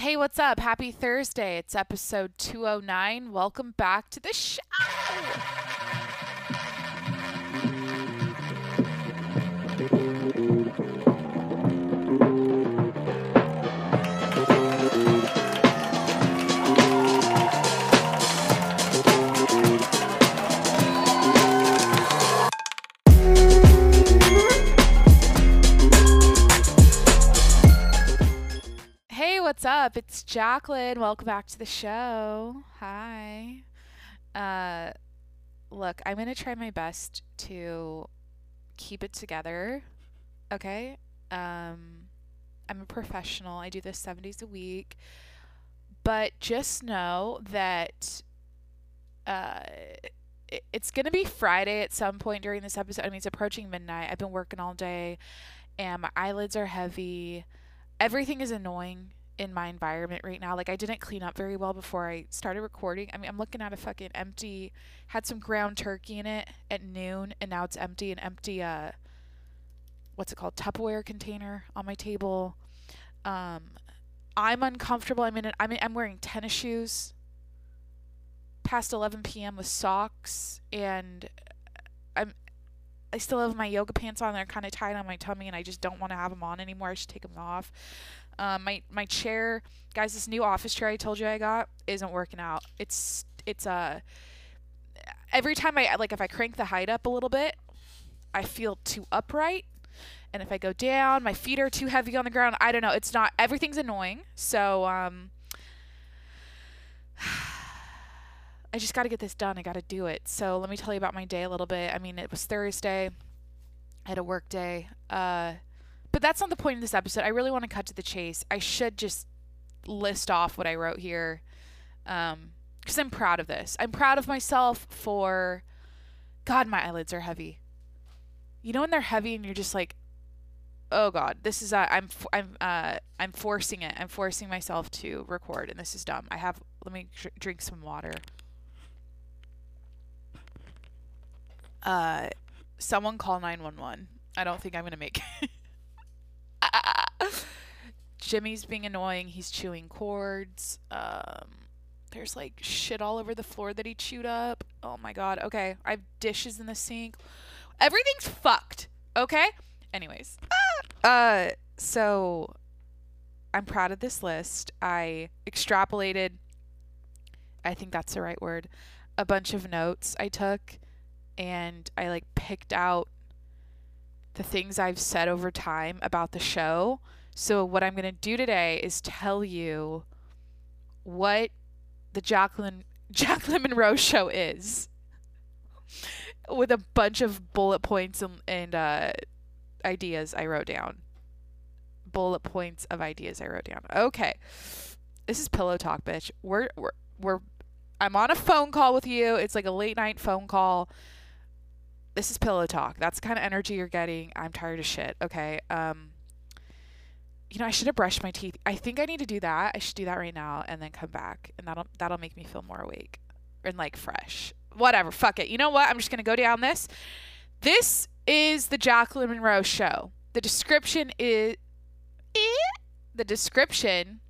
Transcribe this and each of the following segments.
Hey, what's up? Happy Thursday. It's episode 209. Welcome back to the show. What's up? It's Jacqueline. Welcome back to the show. Hi. Uh look, I'm going to try my best to keep it together. Okay? Um I'm a professional. I do this 7 days a week. But just know that uh it- it's going to be Friday at some point during this episode. I mean, it's approaching midnight. I've been working all day and my eyelids are heavy everything is annoying in my environment right now. Like I didn't clean up very well before I started recording. I mean, I'm looking at a fucking empty had some ground turkey in it at noon and now it's empty an empty uh what's it called? Tupperware container on my table. Um I'm uncomfortable. I'm in it. I'm in, I'm wearing tennis shoes past 11 p.m. with socks and I'm I still have my yoga pants on. They're kind of tight on my tummy, and I just don't want to have them on anymore. I should take them off. Um, my my chair, guys, this new office chair I told you I got isn't working out. It's it's uh every time I like if I crank the height up a little bit, I feel too upright, and if I go down, my feet are too heavy on the ground. I don't know. It's not everything's annoying. So um. I just got to get this done. I got to do it. So let me tell you about my day a little bit. I mean, it was Thursday. I had a work day. Uh, but that's not the point of this episode. I really want to cut to the chase. I should just list off what I wrote here um, because I'm proud of this. I'm proud of myself for. God, my eyelids are heavy. You know when they're heavy and you're just like, oh God, this is uh, I'm I'm uh I'm forcing it. I'm forcing myself to record, and this is dumb. I have. Let me dr- drink some water. uh someone call 911 i don't think i'm gonna make it jimmy's being annoying. He's chewing cords. Um there's like shit all over the floor that he chewed up. Oh my god. Okay i have dishes in the sink. Everything's fucked okay? Anyways. Ah! uh so i'm proud of this list. I extrapolated i think that's the right word a bunch of notes i took and I like picked out the things I've said over time about the show. So what I'm going to do today is tell you what the Jacqueline Jacqueline Monroe show is with a bunch of bullet points and, and uh, ideas I wrote down. Bullet points of ideas I wrote down. Okay. This is pillow talk, bitch. We're we're we're I'm on a phone call with you. It's like a late night phone call this is pillow talk. That's the kind of energy you're getting. I'm tired of shit. Okay. Um you know, I should have brushed my teeth. I think I need to do that. I should do that right now and then come back and that'll that'll make me feel more awake and like fresh. Whatever. Fuck it. You know what? I'm just to go down this. This is the Jacqueline Monroe show. The description is eh, the description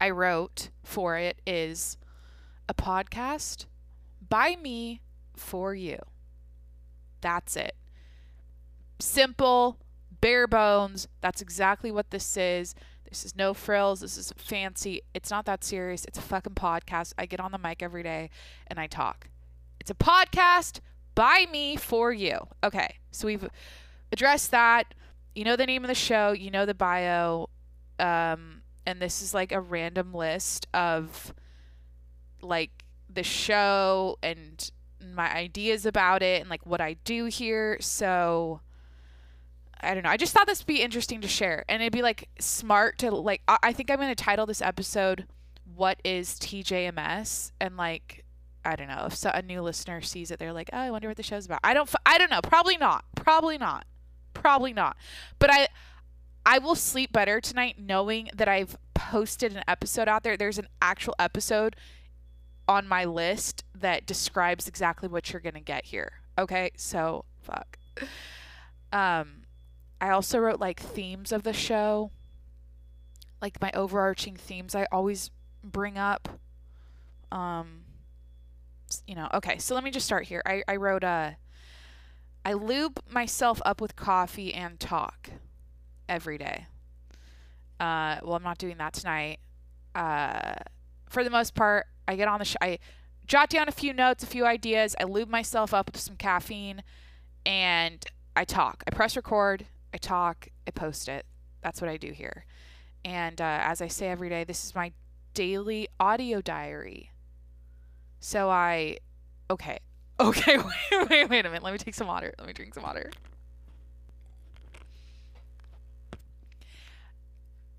I wrote for it is a podcast by me for you. That's it. Simple, bare bones. That's exactly what this is. This is no frills. This is fancy. It's not that serious. It's a fucking podcast. I get on the mic every day and I talk. It's a podcast by me for you. Okay. So we've addressed that. You know the name of the show, you know the bio. Um, and this is like a random list of like the show and my ideas about it and like what I do here. So I don't know. I just thought this would be interesting to share, and it'd be like smart to like. I, I think I'm gonna title this episode "What is TJMS?" and like. I don't know if so, a new listener sees it, they're like, "Oh, I wonder what the show's about." I don't. f- I don't know. Probably not. Probably not. Probably not. But I, I will sleep better tonight knowing that I've posted an episode out there. There's an actual episode on my list that describes exactly what you're gonna get here. Okay, so fuck. Um, I also wrote like themes of the show. like my overarching themes I always bring up. Um, you know, okay, so let me just start here. I, I wrote, a I I lube myself up with coffee and talk every day. Uh, well, I'm not doing that tonight. Uh, for the most part, I get on the sh- I jot down a few notes, a few ideas. I lube myself up with some caffeine, and I talk. I press record. I talk. I post it. That's what I do here. And uh, as I say every day, this is my daily audio diary. So I, okay, okay, wait, wait, wait a minute. Let me take some water. Let me drink some water.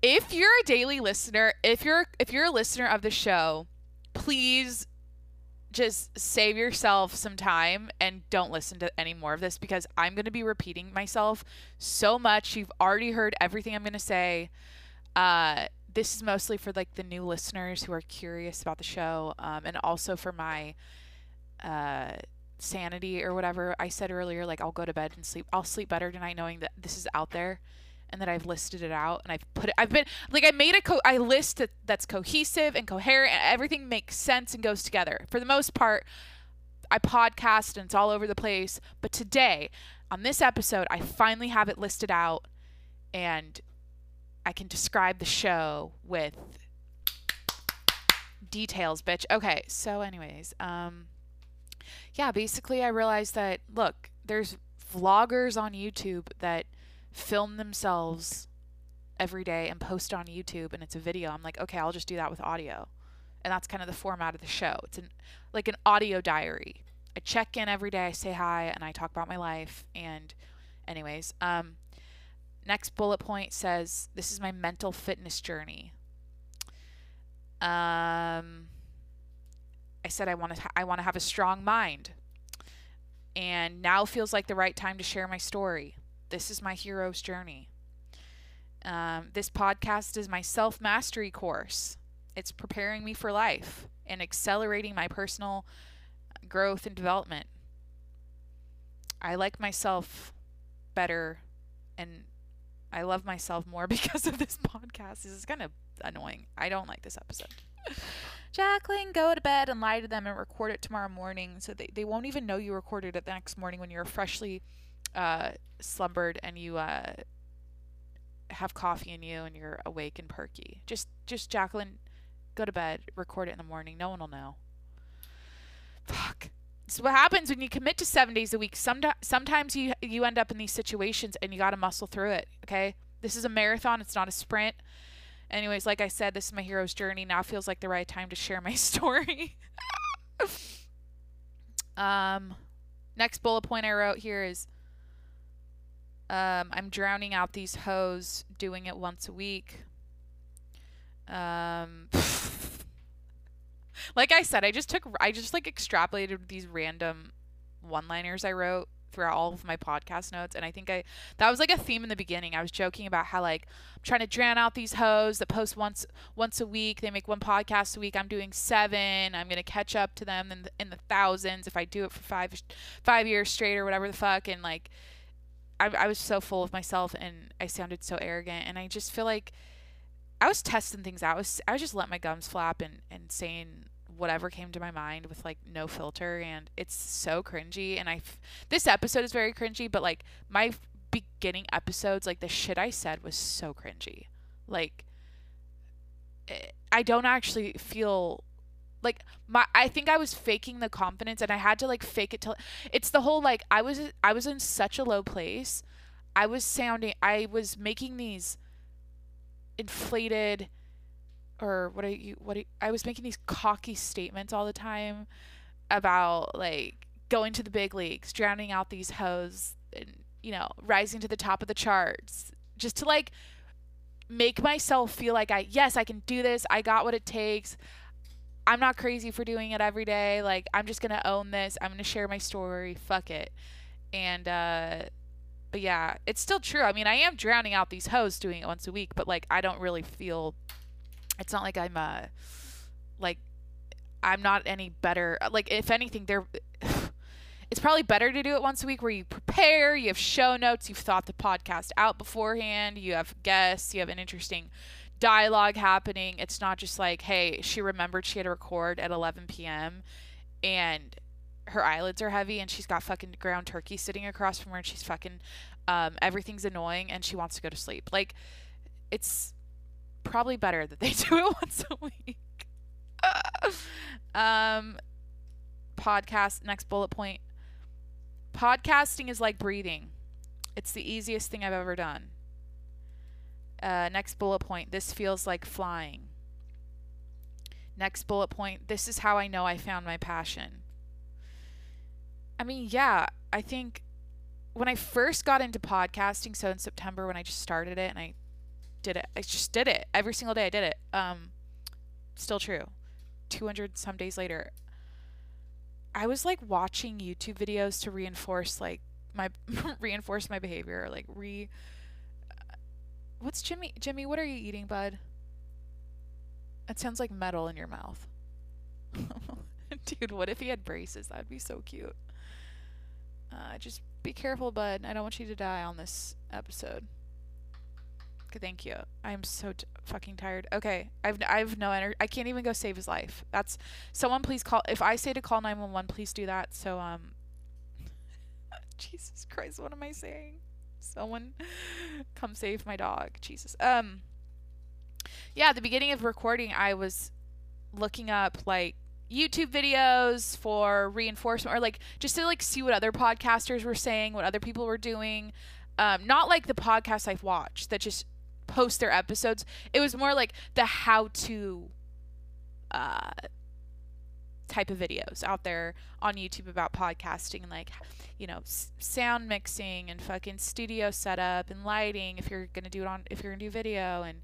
If you're a daily listener, if you're if you're a listener of the show, please just save yourself some time and don't listen to any more of this because I'm going to be repeating myself so much. You've already heard everything I'm going to say. Uh, this is mostly for like the new listeners who are curious about the show, um, and also for my uh, sanity or whatever I said earlier. Like I'll go to bed and sleep. I'll sleep better tonight knowing that this is out there and that I've listed it out and I've put it. I've been like I made a co- I list that that's cohesive and coherent and everything makes sense and goes together. For the most part, I podcast and it's all over the place. But today, on this episode, I finally have it listed out and I can describe the show with details, bitch. Okay, so anyways, um yeah, basically I realized that look, there's vloggers on YouTube that film themselves every day and post on YouTube and it's a video. I'm like, okay, I'll just do that with audio. And that's kind of the format of the show. It's an like an audio diary. I check in every day, I say hi and I talk about my life and anyways, um Next bullet point says, This is my mental fitness journey. Um, I said I want to ha- I want to have a strong mind. And now feels like the right time to share my story. This is my hero's journey. Um, this podcast is my self mastery course. It's preparing me for life and accelerating my personal growth and development. I like myself better and I love myself more because of this podcast. This is kind of annoying. I don't like this episode. Jacqueline, go to bed and lie to them and record it tomorrow morning so they, they won't even know you recorded it the next morning when you're freshly uh, slumbered and you uh, have coffee in you and you're awake and perky. Just just Jacqueline, go to bed, record it in the morning. No one will know. Fuck. Is what happens when you commit to seven days a week. Sometimes, sometimes you you end up in these situations and you got to muscle through it. Okay, this is a marathon. It's not a sprint. Anyways, like I said, this is my hero's journey. Now feels like the right time to share my story. um, next bullet point I wrote here is um, I'm drowning out these hoes, doing it once a week. Um. like I said, I just took I just like extrapolated these random one-liners I wrote throughout all of my podcast notes and I think I that was like a theme in the beginning. I was joking about how like I'm trying to drown out these hoes that post once once a week. They make one podcast a week. I'm doing 7. I'm going to catch up to them in the, in the thousands if I do it for 5 5 years straight or whatever the fuck and like I I was so full of myself and I sounded so arrogant and I just feel like I was testing things out. I was I was just letting my gums flap and and saying whatever came to my mind with like no filter and it's so cringy and I f- this episode is very cringy but like my beginning episodes like the shit I said was so cringy. Like eh, I don't actually feel like my I think I was faking the confidence and I had to like fake it till it's the whole like I was I was in such a low place. I was sounding I was making these inflated or what are you what are, I was making these cocky statements all the time about like going to the big leagues, drowning out these hoes and you know, rising to the top of the charts just to like make myself feel like I yes, I can do this. I got what it takes. I'm not crazy for doing it every day. Like I'm just going to own this. I'm going to share my story. Fuck it. And uh but yeah, it's still true. I mean, I am drowning out these hoes doing it once a week, but like I don't really feel it's not like I'm uh like I'm not any better. Like if anything, they're it's probably better to do it once a week where you prepare, you have show notes, you've thought the podcast out beforehand, you have guests, you have an interesting dialogue happening. It's not just like, hey, she remembered she had to record at 11 p.m. and her eyelids are heavy and she's got fucking ground turkey sitting across from her and she's fucking um, everything's annoying and she wants to go to sleep. Like, it's probably better that they do it once a week. um, podcast, next bullet point. Podcasting is like breathing. It's the easiest thing I've ever done. Uh, next bullet point. This feels like flying. Next bullet point. This is how I know I found my passion. I mean, yeah, I think when I first got into podcasting, so in September when I just started it and I did it, I just did it every single day. I did it. Um, still true. 200 some days later, I was like watching YouTube videos to reinforce like my reinforce my behavior, like re. What's Jimmy? Jimmy, what are you eating, bud? It sounds like metal in your mouth. Dude, what if he had braces? That'd be so cute. Uh, just be careful, bud. I don't want you to die on this episode. Okay, thank you. I'm so fucking tired. Okay, I've I've no energy. I can't even go save his life. That's someone. Please call. If I say to call nine one one, please do that. So um. Jesus Christ, what am I saying? Someone, come save my dog. Jesus. Um. Yeah, the beginning of recording, I was looking up like YouTube videos for reinforcement or like just to like see what other podcasters were saying, what other people were doing. Um, not like the podcasts I've watched that just post their episodes. It was more like the how to uh, type of videos out there on YouTube about podcasting and like you know s- sound mixing and fucking studio setup and lighting if you're gonna do it on if you're gonna do video and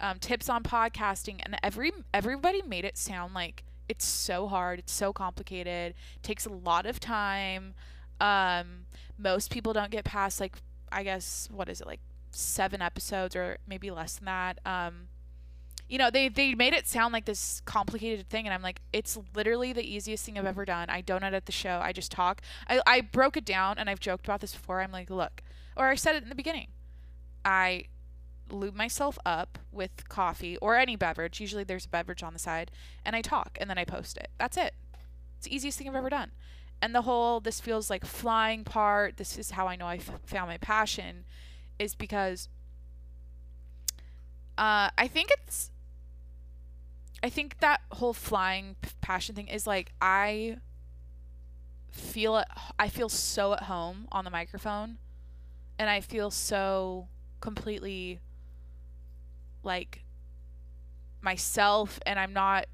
um, tips on podcasting and every everybody made it sound like it's so hard it's so complicated takes a lot of time um, most people don't get past like i guess what is it like seven episodes or maybe less than that. Um, you know, they, they made it sound like this complicated thing, and I'm like, it's literally the easiest thing I've ever done. I don't edit the show, I just talk. I, I broke it down, and I've joked about this before. I'm like, look, or I said it in the beginning. I lube myself up with coffee or any beverage. Usually there's a beverage on the side, and I talk, and then I post it. That's it. It's the easiest thing I've ever done. And the whole this feels like flying part, this is how I know I f- found my passion is because uh, I think it's I think that whole flying passion thing is like I feel it I feel so at home on the microphone and I feel so completely like myself and I'm not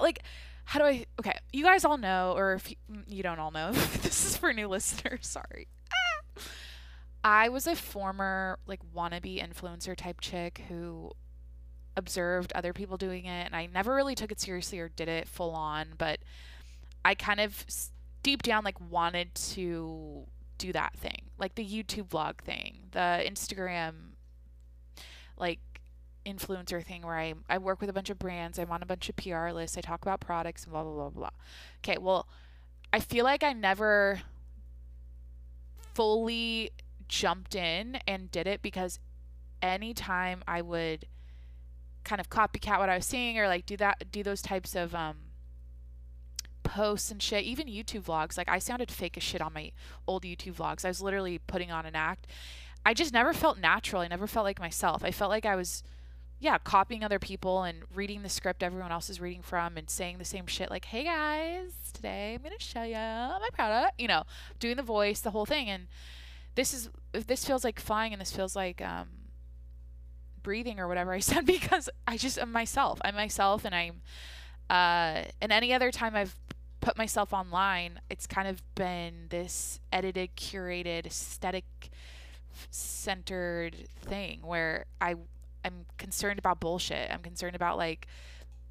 like how do I okay you guys all know or if you, you don't all know this is for new listeners sorry. Ah! I was a former like wannabe influencer type chick who observed other people doing it and I never really took it seriously or did it full on, but I kind of deep down like wanted to do that thing, like the YouTube vlog thing, the Instagram like influencer thing where I I work with a bunch of brands, I'm on a bunch of PR lists, I talk about products and blah blah blah blah. Okay, well, I feel like I never fully jumped in and did it because anytime I would kind of copycat what I was seeing or like do that do those types of um posts and shit, even YouTube vlogs, like I sounded fake as shit on my old YouTube vlogs. I was literally putting on an act. I just never felt natural. I never felt like myself. I felt like I was yeah, copying other people and reading the script everyone else is reading from and saying the same shit like, "Hey guys, today I'm going to show you my product," you know, doing the voice, the whole thing and this is if this feels like flying and this feels like um, breathing or whatever I said because I just am myself. I'm myself, and I'm. Uh, and any other time I've put myself online, it's kind of been this edited, curated, aesthetic centered thing where I I'm concerned about bullshit. I'm concerned about like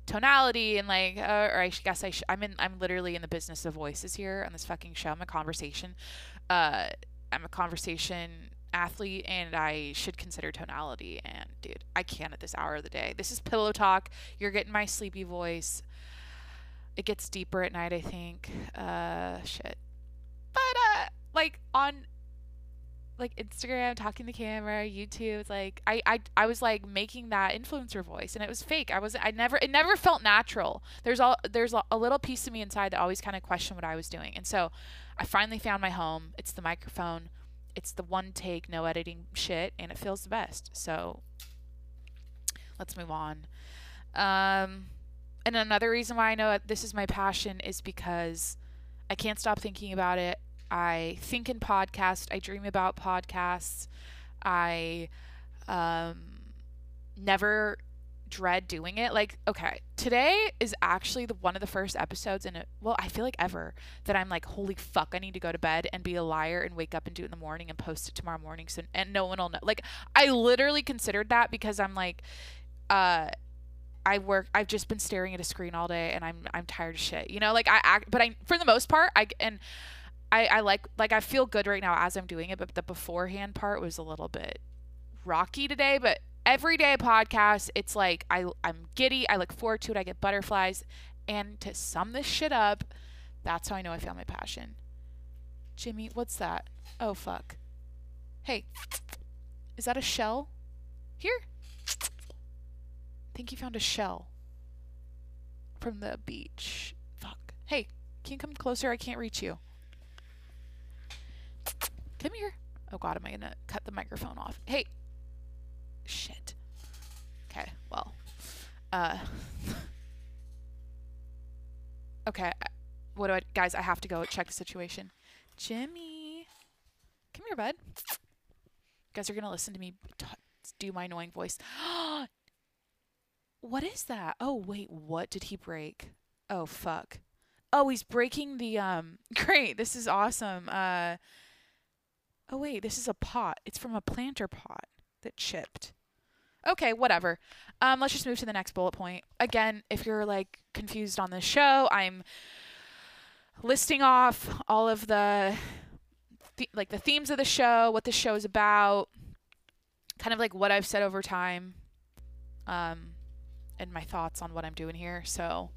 tonality and like uh, or I guess I sh- I'm in I'm literally in the business of voices here on this fucking show. I'm a conversation uh I'm a conversation athlete and I should consider tonality. And dude, I can't at this hour of the day. This is pillow talk. You're getting my sleepy voice. It gets deeper at night, I think. Uh, shit. But uh, like on like Instagram, talking to camera, YouTube. Like I, I, I was like making that influencer voice, and it was fake. I was, I never, it never felt natural. There's all, there's a little piece of me inside that always kind of questioned what I was doing, and so I finally found my home. It's the microphone. It's the one take, no editing shit, and it feels the best. So let's move on. Um, and another reason why I know this is my passion is because I can't stop thinking about it. I think in podcast. I dream about podcasts. I um, never dread doing it. Like, okay, today is actually the one of the first episodes in it. Well, I feel like ever that I'm like, holy fuck, I need to go to bed and be a liar and wake up and do it in the morning and post it tomorrow morning. So and no one will know. Like, I literally considered that because I'm like, uh, I work. I've just been staring at a screen all day, and I'm I'm tired of shit. You know, like I act, but I for the most part, I and I I like like I feel good right now as I'm doing it, but the beforehand part was a little bit rocky today. But everyday podcast, it's like I I'm giddy. I look forward to it. I get butterflies, and to sum this shit up, that's how I know I found my passion. Jimmy, what's that? Oh fuck. Hey, is that a shell? Here think you found a shell from the beach. Fuck. Hey, can you come closer? I can't reach you. Come here. Oh god, am I gonna cut the microphone off? Hey. Shit. Okay, well. Uh. okay, what do I. Guys, I have to go check the situation. Jimmy. Come here, bud. You guys are gonna listen to me do my annoying voice. What is that? Oh, wait, what did he break? Oh, fuck. Oh, he's breaking the um great. This is awesome. Uh Oh, wait, this is a pot. It's from a planter pot that chipped. Okay, whatever. Um let's just move to the next bullet point. Again, if you're like confused on this show, I'm listing off all of the, the like the themes of the show, what the show is about, kind of like what I've said over time. Um and my thoughts on what I'm doing here. So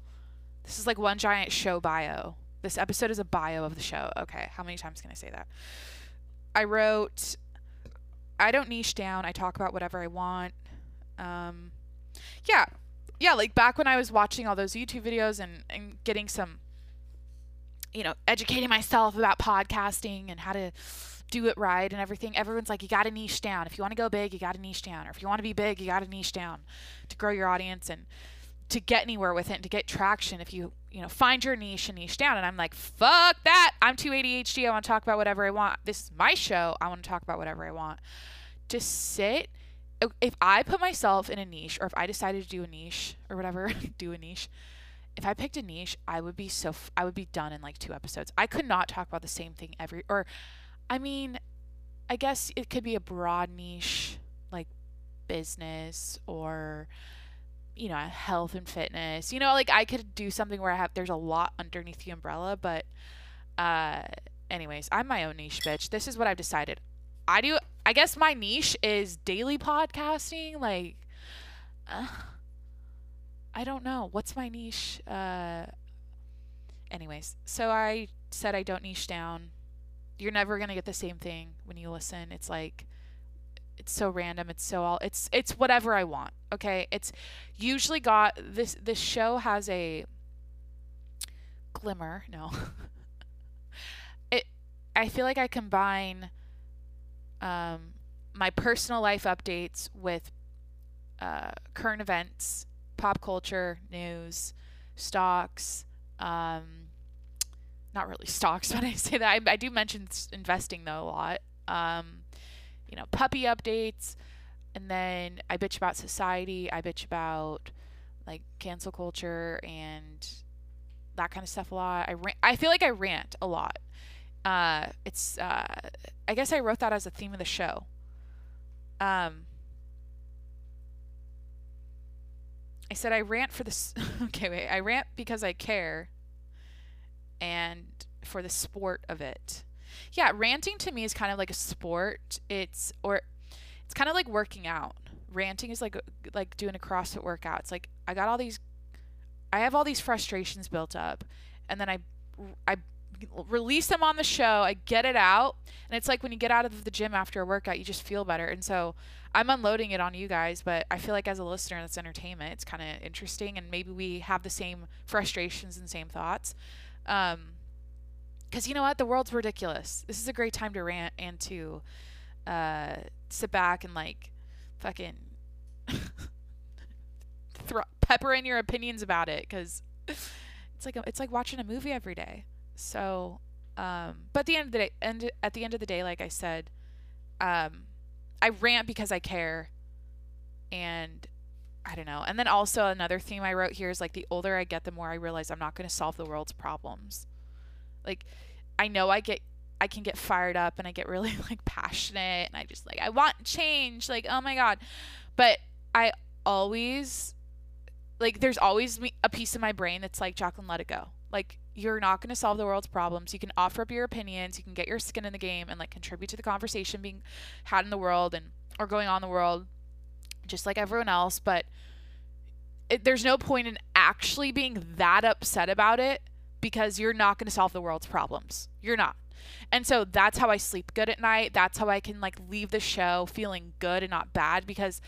this is like one giant show bio. This episode is a bio of the show. Okay, how many times can I say that? I wrote I don't niche down. I talk about whatever I want. Um yeah. Yeah, like back when I was watching all those YouTube videos and, and getting some you know, educating myself about podcasting and how to do it right and everything. Everyone's like, you got to niche down. If you want to go big, you got to niche down. Or if you want to be big, you got to niche down to grow your audience and to get anywhere with it and to get traction. If you, you know, find your niche and niche down. And I'm like, fuck that. I'm too ADHD. I want to talk about whatever I want. This is my show. I want to talk about whatever I want. To sit, if I put myself in a niche or if I decided to do a niche or whatever, do a niche, if I picked a niche, I would be so, f- I would be done in like two episodes. I could not talk about the same thing every, or I mean, I guess it could be a broad niche like business or you know, health and fitness. You know, like I could do something where I have there's a lot underneath the umbrella, but uh anyways, I'm my own niche bitch. This is what I've decided. I do I guess my niche is daily podcasting like uh, I don't know. What's my niche? Uh anyways, so I said I don't niche down you're never to get the same thing when you listen. It's like it's so random. It's so all it's it's whatever I want. Okay? It's usually got this this show has a glimmer, no. it I feel like I combine um my personal life updates with uh, current events, pop culture, news, stocks, um, not really stocks when I say that. I, I do mention investing though a lot. Um, you know, puppy updates, and then I bitch about society. I bitch about like cancel culture and that kind of stuff a lot. I I feel like I rant a lot. Uh, it's uh, I guess I wrote that as a theme of the show. Um, I said I rant for this. okay, wait. I rant because I care and for the sport of it. Yeah, ranting to me is kind of like a sport. It's or it's kind of like working out. Ranting is like like doing a CrossFit workout. It's like I got all these I have all these frustrations built up and then I I release them on the show. I get it out. And it's like when you get out of the gym after a workout, you just feel better. And so I'm unloading it on you guys, but I feel like as a listener, that's entertainment. It's kind of interesting. And maybe we have the same frustrations and same thoughts. Um, because you know what? The world's ridiculous. This is a great time to rant and to uh, sit back and like fucking thro- pepper in your opinions about it because it's like a, it's like watching a movie every day. So, um, but at the end of the day, and at the end of the day, like I said, um, I rant because I care, and I don't know. And then also another theme I wrote here is like the older I get, the more I realize I'm not going to solve the world's problems. Like, I know I get I can get fired up and I get really like passionate and I just like I want change like oh my god but I always like there's always a piece of my brain that's like Jacqueline let it go like you're not going to solve the world's problems. You can offer up your opinions. You can get your skin in the game and like contribute to the conversation being had in the world and or going on in the world just like everyone else but it, there's no point in actually being that upset about it because you're not going to solve the world's problems. You're not. And so that's how I sleep good at night. That's how I can like leave the show feeling good and not bad because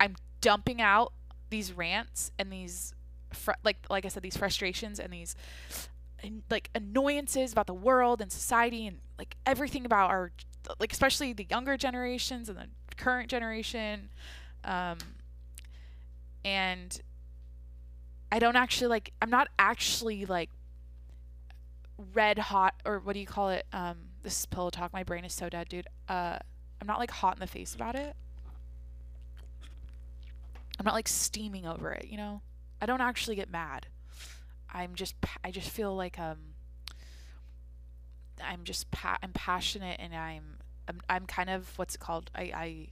I'm dumping out these rants and these fr- like like I said these frustrations and these like annoyances about the world and society and like everything about our like especially the younger generations and the current generation um and I don't actually like I'm not actually like red hot or what do you call it? Um, this is pillow talk. My brain is so dead, dude. Uh, I'm not like hot in the face about it. I'm not like steaming over it, you know. I don't actually get mad. I'm just I just feel like um I'm just pa- I'm passionate and I'm, I'm I'm kind of what's it called? I I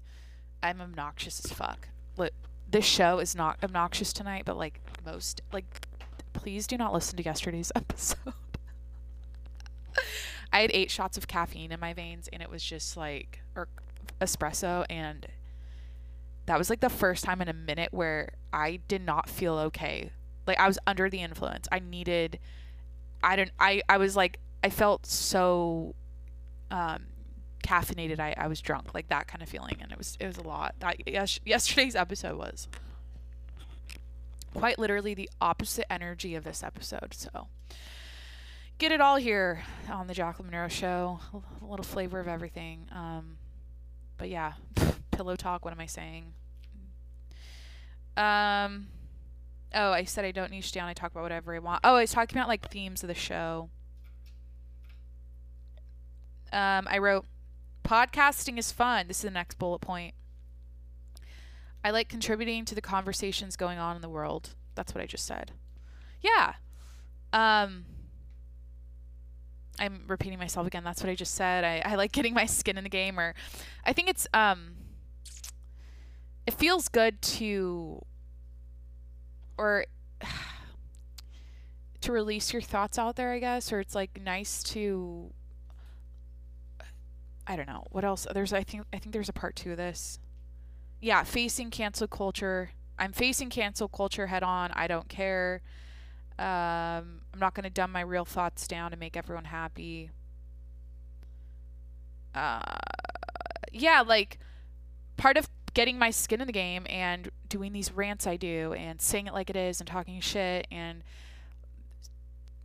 I'm obnoxious as fuck. Look, this show is not obnoxious tonight, but like most like please do not listen to yesterday's episode. I had eight shots of caffeine in my veins, and it was just like or espresso, and that was like the first time in a minute where I did not feel okay. Like I was under the influence. I needed. I don't. I I was like I felt so um caffeinated I, I was drunk like that kind of feeling and it was it was a lot that yes, yesterday's episode was quite literally the opposite energy of this episode so get it all here on the Jacqueline Monroe Show. A little flavor of everything. Um, but yeah, pillow talk. What am I saying? Um, oh, I said I don't niche down. I talk about whatever I want. Oh, I was talking about like themes of the show. Um, I wrote, podcasting is fun. This is the next bullet point. I like contributing to the conversations going on in the world. That's what I just said. Yeah. Um, I'm repeating myself again. That's what I just said. I, I like getting my skin in the game, or I think it's um, it feels good to, or to release your thoughts out there, I guess, or it's like nice to. I don't know what else. There's I think I think there's a part two of this. Yeah, facing cancel culture. I'm facing cancel culture head on. I don't care. Um, I'm not going to dumb my real thoughts down to make everyone happy. Uh, yeah, like part of getting my skin in the game and doing these rants I do and saying it like it is and talking shit and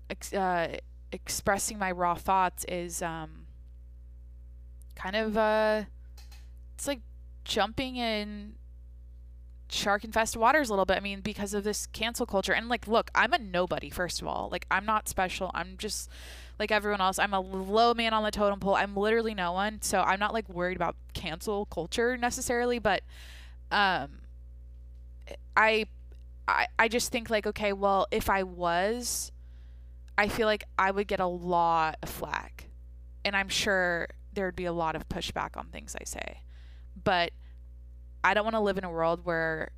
ex- uh, expressing my raw thoughts is um, kind of uh, it's like jumping in shark infested waters a little bit. I mean, because of this cancel culture. And like, look, I'm a nobody, first of all. Like, I'm not special. I'm just like everyone else. I'm a low man on the totem pole. I'm literally no one. So I'm not like worried about cancel culture necessarily, but um I I I just think like, okay, well, if I was I feel like I would get a lot of flack. And I'm sure there'd be a lot of pushback on things I say. But I don't want to live in a world where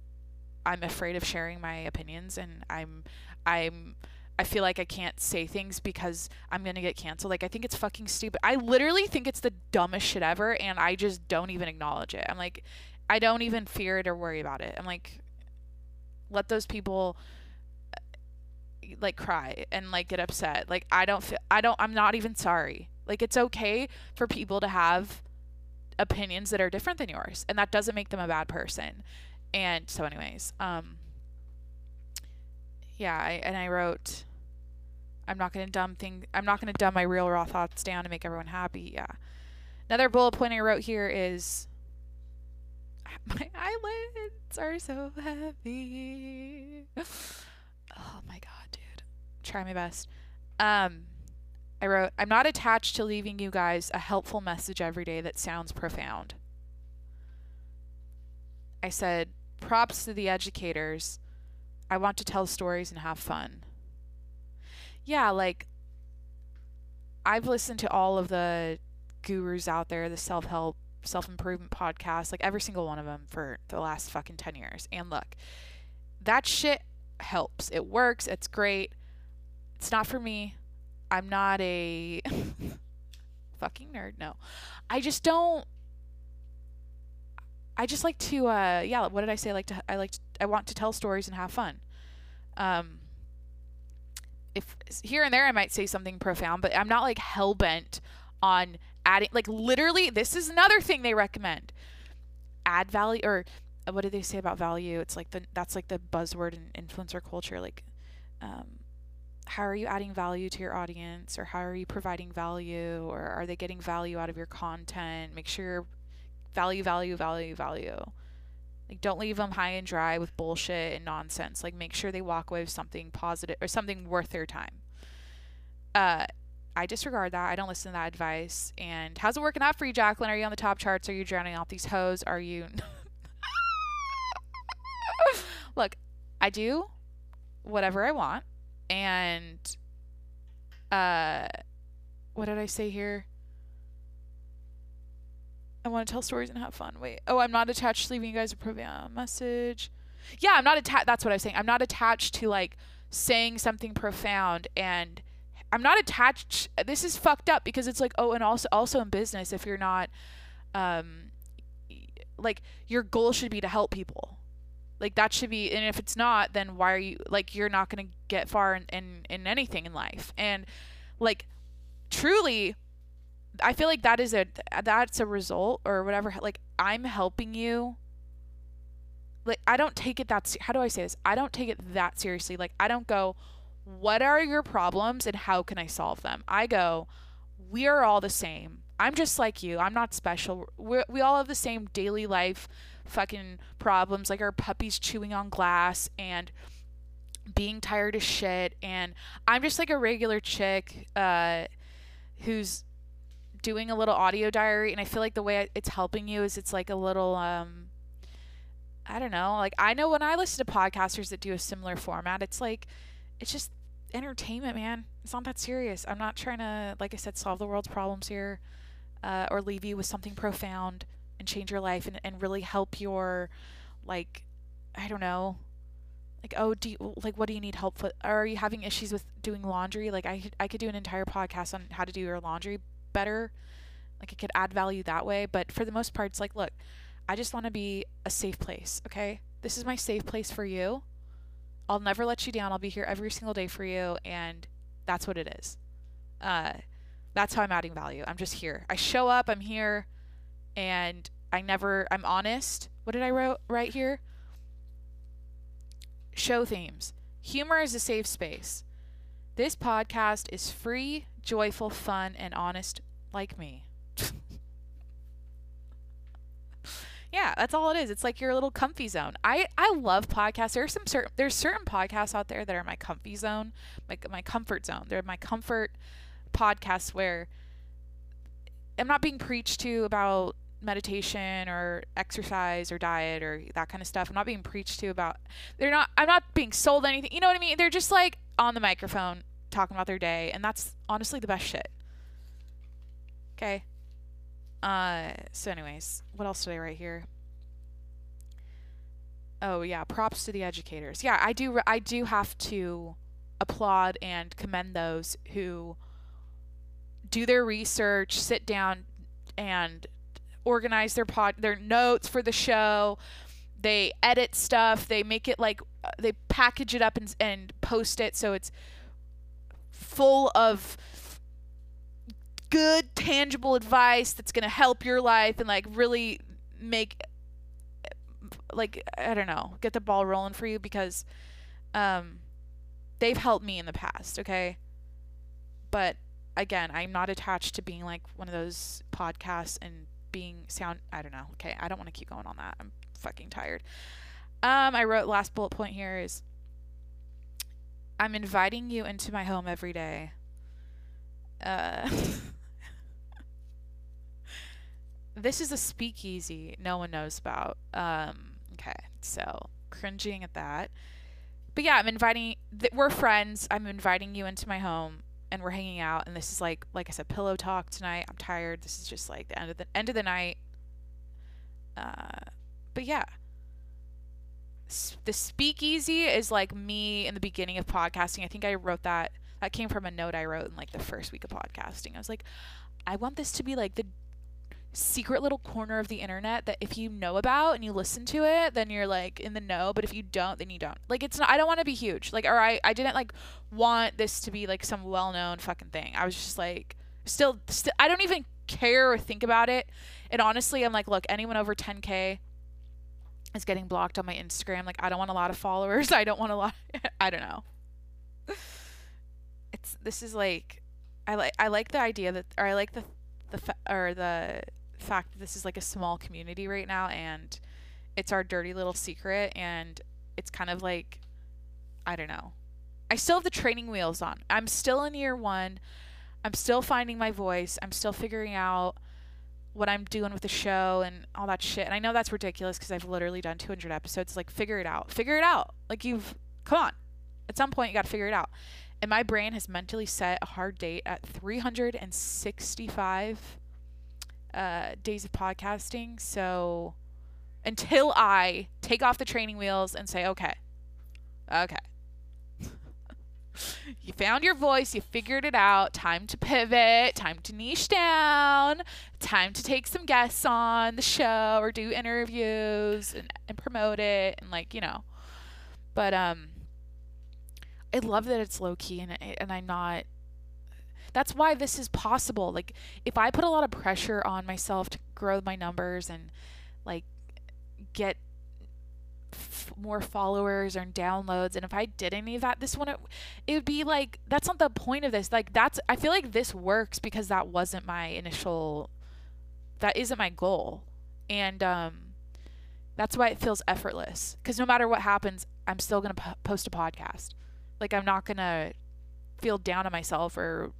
I'm afraid of sharing my opinions and I'm I'm I feel like I can't say things because I'm going to get canceled. Like I think it's fucking stupid. I literally think it's the dumbest shit ever and I just don't even acknowledge it. I'm like I don't even fear it or worry about it. I'm like let those people like cry and like get upset. Like I don't feel I don't I'm not even sorry. Like it's okay for people to have opinions that are different than yours and that doesn't make them a bad person. And so anyways, um yeah, I, and I wrote I'm not going to dumb thing I'm not going to dumb my real raw thoughts down to make everyone happy. Yeah. Another bullet point I wrote here is my eyelids are so heavy. oh my god, dude. Try my best. Um I wrote, I'm not attached to leaving you guys a helpful message every day that sounds profound. I said, props to the educators. I want to tell stories and have fun. Yeah, like, I've listened to all of the gurus out there, the self help self improvement podcasts, like every single one of them for the last fucking 10 years. And look, that shit helps. It works. It's great. It's not for me. I'm not a fucking nerd. No. I just don't. I just like to, uh, yeah, what did I say? I like to, I like, to, I want to tell stories and have fun. Um, if here and there I might say something profound, but I'm not like hell bent on adding like literally this is another thing they recommend. Add value or uh, what do they say about value? It's like the that's like the buzzword in influencer culture like um, how are you adding value to your audience or how are you providing value or are they getting value out of your content? Make sure value value value value like don't leave them high and dry with bullshit and nonsense like make sure they walk away with something positive or something worth their time uh I disregard that. I don't listen to that advice. And how's it working out for you, Jacqueline? Are you on the top charts? Are you drowning out these hoes? Are you. Look, I do whatever I want. And. Uh, what did I say here? I want to tell stories and have fun. Wait. Oh, I'm not attached to leaving you guys a profound message. Yeah, I'm not attached. That's what I was saying. I'm not attached to like saying something profound and I'm not attached. This is fucked up because it's like, oh, and also also in business, if you're not, um, like your goal should be to help people. Like that should be, and if it's not, then why are you like you're not gonna get far in in, in anything in life. And like, truly, I feel like that is a that's a result or whatever. Like I'm helping you. Like I don't take it that. How do I say this? I don't take it that seriously. Like I don't go what are your problems and how can I solve them? I go, we are all the same. I'm just like you. I'm not special. we we all have the same daily life fucking problems, like our puppies chewing on glass and being tired of shit. And I'm just like a regular chick uh, who's doing a little audio diary. And I feel like the way it's helping you is it's like a little. Um, I don't know. Like I know when I listen to podcasters that do a similar format, it's like it's just entertainment, man. It's not that serious. I'm not trying to, like I said, solve the world's problems here uh, or leave you with something profound and change your life and, and really help your, like, I don't know, like, oh, do you, like, what do you need help with? Are you having issues with doing laundry? Like, I, I could do an entire podcast on how to do your laundry better. Like, it could add value that way. But for the most part, it's like, look, I just want to be a safe place, okay? This is my safe place for you I'll never let you down. I'll be here every single day for you. And that's what it is. Uh, that's how I'm adding value. I'm just here. I show up, I'm here, and I never, I'm honest. What did I write, right here? Show themes. Humor is a safe space. This podcast is free, joyful, fun, and honest, like me. Yeah, that's all it is. It's like your little comfy zone. I I love podcasts. There's some certain there's certain podcasts out there that are my comfy zone, like my comfort zone. They're my comfort podcasts where I'm not being preached to about meditation or exercise or diet or that kind of stuff. I'm not being preached to about they're not I'm not being sold anything. You know what I mean? They're just like on the microphone talking about their day and that's honestly the best shit. Okay? Uh, so anyways, what else did I write here? Oh yeah, props to the educators. Yeah, I do. I do have to applaud and commend those who do their research, sit down, and organize their pod, their notes for the show. they edit stuff. They make it like uh, they package it up and and post it so it's full of good tangible advice that's going to help your life and like really make like I don't know, get the ball rolling for you because um they've helped me in the past, okay? But again, I'm not attached to being like one of those podcasts and being sound I don't know. Okay, I don't want to keep going on that. I'm fucking tired. Um I wrote last bullet point here is I'm inviting you into my home every day. Uh this is a speakeasy no one knows about. Um, okay, so cringing at that. But yeah, I'm inviting. Th- we're friends. I'm inviting you into my home, and we're hanging out. And this is like, like I said, pillow talk tonight. I'm tired. This is just like the end of the end of the night. Uh, but yeah, the speakeasy is like me in the beginning of podcasting. I think I wrote that. That came from a note I wrote in like the first week of podcasting. I was like, I want this to be like the secret little corner of the internet that if you know about and you listen to it, then you're like in the know. But if you don't, then you don't. Like it's not. I don't want to be huge. Like or I I didn't like want this to be like some well known fucking thing. I was just like still still. I don't even care or think about it. And honestly, I'm like, look, anyone over 10k is getting blocked on my Instagram. Like I don't want a lot of followers. I don't want a lot. I don't know. It's this is like I like I like the idea that or I like the the fa- or the fact that this is like a small community right now and it's our dirty little secret and it's kind of like I don't know. I still have the training wheels on. I'm still in year 1. I'm still finding my voice. I'm still figuring out what I'm doing with the show and all that shit. And I know that's ridiculous because I've literally done 200 episodes. Like, figure it out. Figure it out. Like, you've, come on. At some point, you got to figure it out. And my brain has mentally set a hard date at 365 uh, days of podcasting. So until I take off the training wheels and say, okay, okay, you found your voice, you figured it out, time to pivot, time to niche down, time to take some guests on the show or do interviews and, and promote it and like, you know. But um I love that it's low key and and I'm not that's why this is possible. Like if I put a lot of pressure on myself to grow my numbers and like get more followers or downloads and if I did any of that this one it, it would be like that's not the point of this. Like that's I feel like this works because that wasn't my initial that isn't my goal. And um that's why it feels effortless because no matter what happens, I'm still going to p- post a podcast. Like I'm not going to feel down on myself or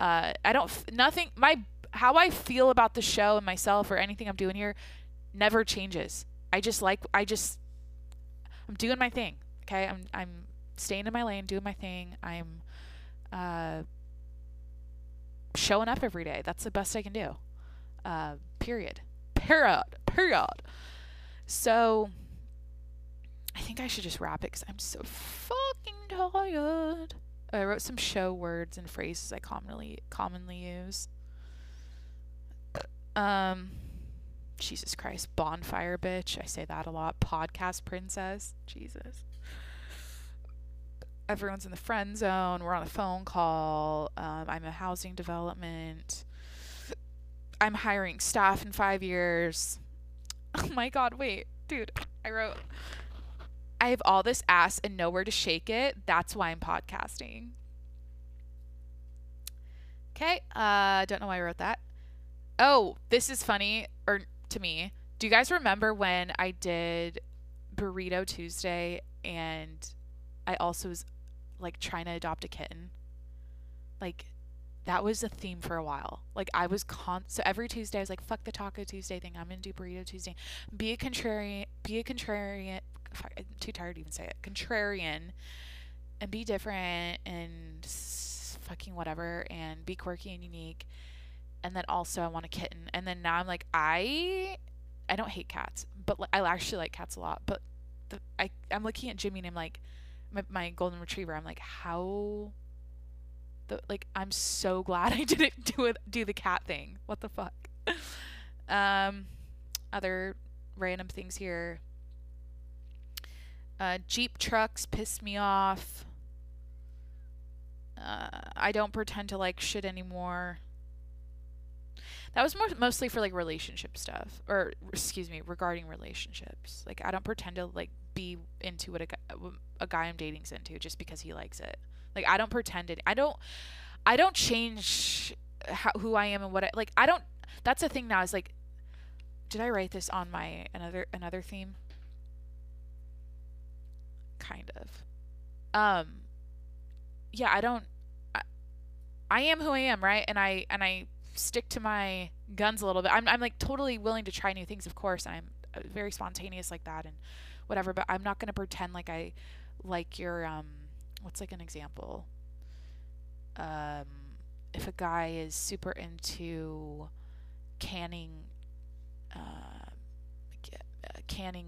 uh, I don't f- nothing my how I feel about the show and myself or anything I'm doing here never changes. I just like I just I'm doing my thing. Okay? I'm I'm staying in my lane, doing my thing. I'm uh showing up every day. That's the best I can do. Uh period. Period. Period. So I think I should just wrap it cuz I'm so fucking tired. I wrote some show words and phrases I commonly commonly use. Um, Jesus Christ, bonfire bitch. I say that a lot. Podcast princess. Jesus. Everyone's in the friend zone. We're on a phone call. Um, I'm a housing development. I'm hiring staff in five years. Oh my god, wait, dude. I wrote I have all this ass and nowhere to shake it. That's why I'm podcasting. Okay, uh don't know why I wrote that. Oh, this is funny or to me. Do you guys remember when I did Burrito Tuesday and I also was like trying to adopt a kitten? Like that was a theme for a while. Like I was con so every Tuesday I was like, fuck the Taco Tuesday thing. I'm gonna do Burrito Tuesday. Be a contrarian. Be a contrarian. I'm too tired to even say it. Contrarian, and be different and fucking whatever, and be quirky and unique. And then also I want a kitten. And then now I'm like I, I don't hate cats, but I actually like cats a lot. But the, I I'm looking at Jimmy and I'm like, my my golden retriever. I'm like how the like I'm so glad I didn't do it do the cat thing. What the fuck? um other random things here. Uh, Jeep trucks piss me off. Uh, I don't pretend to like shit anymore. That was more mostly for like relationship stuff, or excuse me, regarding relationships. Like I don't pretend to like be into what a a guy I'm dating's into just because he likes it. Like I don't pretend it. I don't. I don't change how, who I am and what I like. I don't. That's the thing now. Is like, did I write this on my another another theme? Kind of. Um. Yeah, I don't. I, I am who I am, right? And I and I stick to my guns a little bit. I'm I'm like totally willing to try new things, of course. I'm uh, very spontaneous like that and whatever. But I'm not gonna pretend like I like your um. What's like an example? Um if a guy is super into canning uh, uh, canning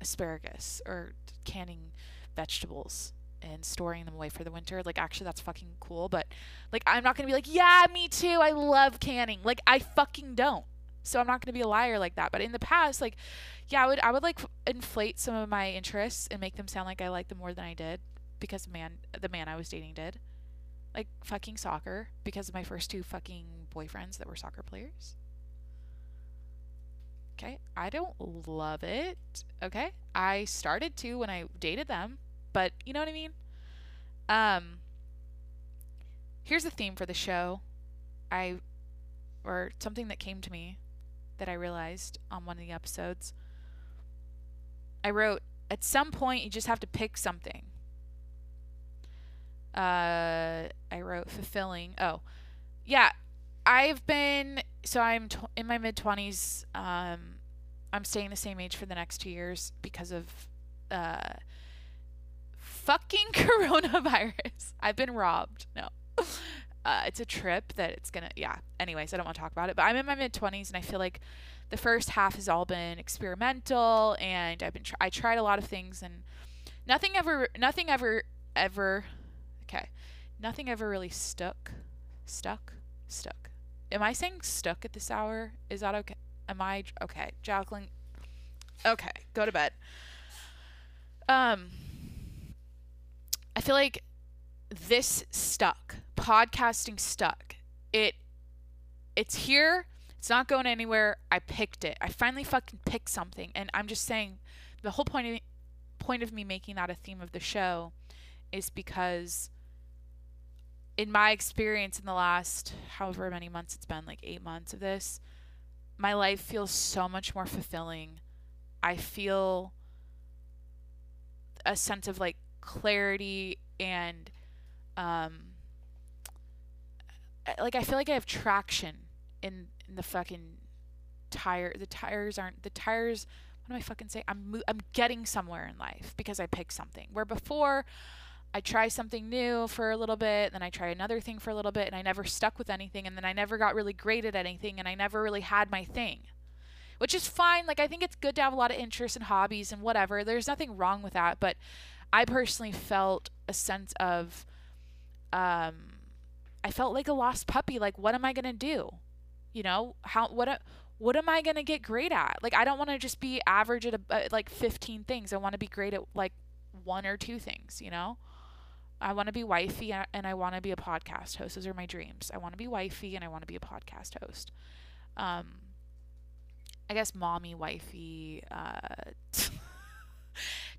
asparagus or canning vegetables and storing them away for the winter. Like actually that's fucking cool but like i'm not gonna be like yeah me too i love canning. Like i fucking don't. So i'm not gonna be a liar like that but in the past like yeah i would i would like inflate some of my interests and make them sound like i like them more than i did because man the man i was dating did. Like fucking soccer because of my first two fucking boyfriends that were soccer players. Okay, I don't love it. Okay, I started to when I dated them, but you know what I mean? Um here's a theme for the show. I or something that came to me that I realized on one of the episodes. I wrote at some point you just have to pick something uh, I wrote fulfilling. Oh, yeah. I've been so I'm tw- in my mid twenties. Um, I'm staying the same age for the next two years because of uh, fucking coronavirus. I've been robbed. No. Uh, it's a trip that it's gonna yeah anyways i don't want to talk about it but i'm in my mid-20s and i feel like the first half has all been experimental and i've been tr- i tried a lot of things and nothing ever nothing ever ever Okay. Nothing ever really stuck. Stuck? Stuck. Am I saying stuck at this hour? Is that okay? Am I okay? Jacqueline. Okay, go to bed. Um I feel like this stuck. Podcasting stuck. It it's here. It's not going anywhere. I picked it. I finally fucking picked something and I'm just saying the whole point of point of me making that a theme of the show is because in my experience in the last however many months it's been, like eight months of this, my life feels so much more fulfilling. I feel a sense of like clarity and um like I feel like I have traction in, in the fucking tire the tires aren't the tires what am I fucking saying? I'm I'm getting somewhere in life because I picked something. Where before I try something new for a little bit, then I try another thing for a little bit, and I never stuck with anything, and then I never got really great at anything, and I never really had my thing. Which is fine. Like, I think it's good to have a lot of interests and hobbies and whatever. There's nothing wrong with that. But I personally felt a sense of, um, I felt like a lost puppy. Like, what am I to do? You know, how, what, what am I to get great at? Like, I don't want to just be average at, a, at like 15 things. I want to be great at like one or two things, you know? I want to be wifey and I want to be a podcast host. Those are my dreams. I want to be wifey and I want to be a podcast host. Um, I guess mommy, wifey. Uh,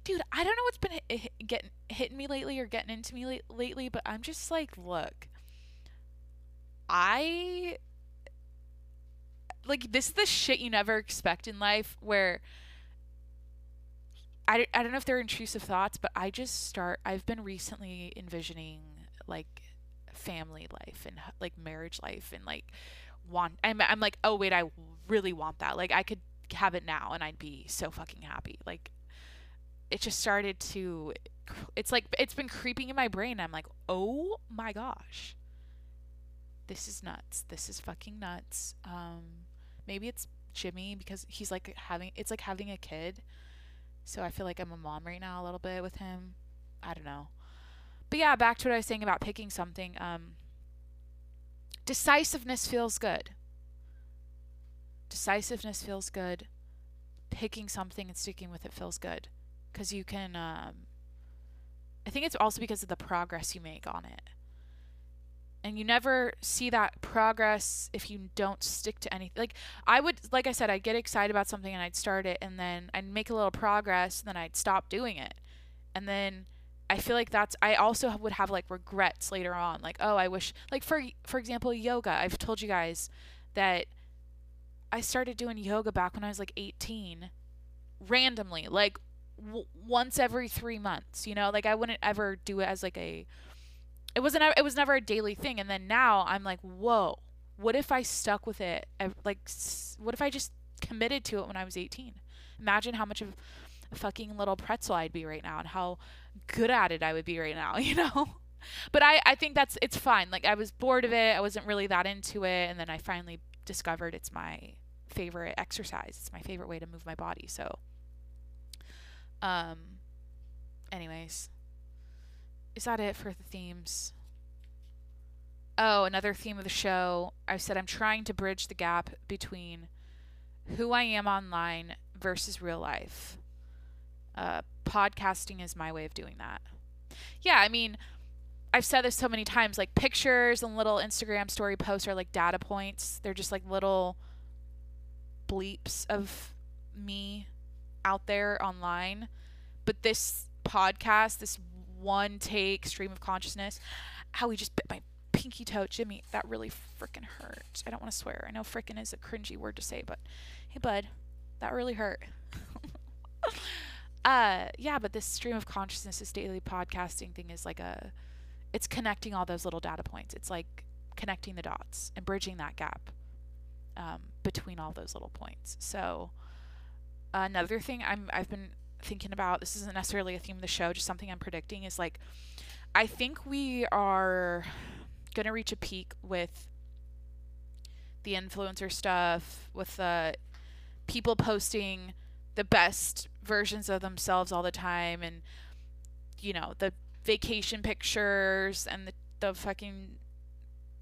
dude, I don't know what's been hit, getting hitting me lately or getting into me late, lately, but I'm just like, look, I like this is the shit you never expect in life where I, I don't know if they're intrusive thoughts, but I just start, I've been recently envisioning like family life and like marriage life and like want, I'm, I'm like, oh, wait, I really want that. Like I could have it now and I'd be so fucking happy. Like it just started to, it's like, it's been creeping in my brain. I'm like, oh my gosh, this is nuts. This is fucking nuts. Um, maybe it's Jimmy because he's like having, it's like having a kid so I feel like I'm a mom right now a little bit with him. I don't know. But yeah, back to what I was saying about picking something. Um, decisiveness feels good. Decisiveness feels good. Picking something and sticking with it feels good. Because you can. Um, I think it's also because of the progress you make on it. And you never see that progress if you don't stick to anything. Like I would, like I said, I'd get excited about something and I'd start it, and then I'd make a little progress, and then I'd stop doing it, and then I feel like that's I also would have like regrets later on like oh I wish like for for example yoga I've told you guys that I started doing yoga back when I was like 18 randomly like w- once every 3 months you know like I wouldn't ever do it as like a it wasn't it was never a daily thing and then now I'm like whoa what if I stuck with it like what if I just committed to it when I was 18 imagine how much of a fucking little pretzel I'd be right now and how good at it I would be right now, you know? But I, I think that's it's fine. Like I was bored of it. I wasn't really that into it and then I finally discovered it's my favorite exercise. It's my favorite way to move my body. So um anyways. Is that it for the themes? Oh, another theme of the show. I said I'm trying to bridge the gap between who I am online versus real life. Uh, podcasting is my way of doing that. Yeah, I mean, I've said this so many times like pictures and little Instagram story posts are like data points. They're just like little bleeps of me out there online. But this podcast, this one take stream of consciousness, how he just bit my pinky toe, Jimmy, that really freaking hurt. I don't want to swear. I know freaking is a cringy word to say, but hey, bud, that really hurt. uh yeah but this stream of consciousness this daily podcasting thing is like a it's connecting all those little data points it's like connecting the dots and bridging that gap um, between all those little points so another thing i'm i've been thinking about this isn't necessarily a theme of the show just something i'm predicting is like i think we are going to reach a peak with the influencer stuff with the people posting the best versions of themselves all the time and you know the vacation pictures and the, the fucking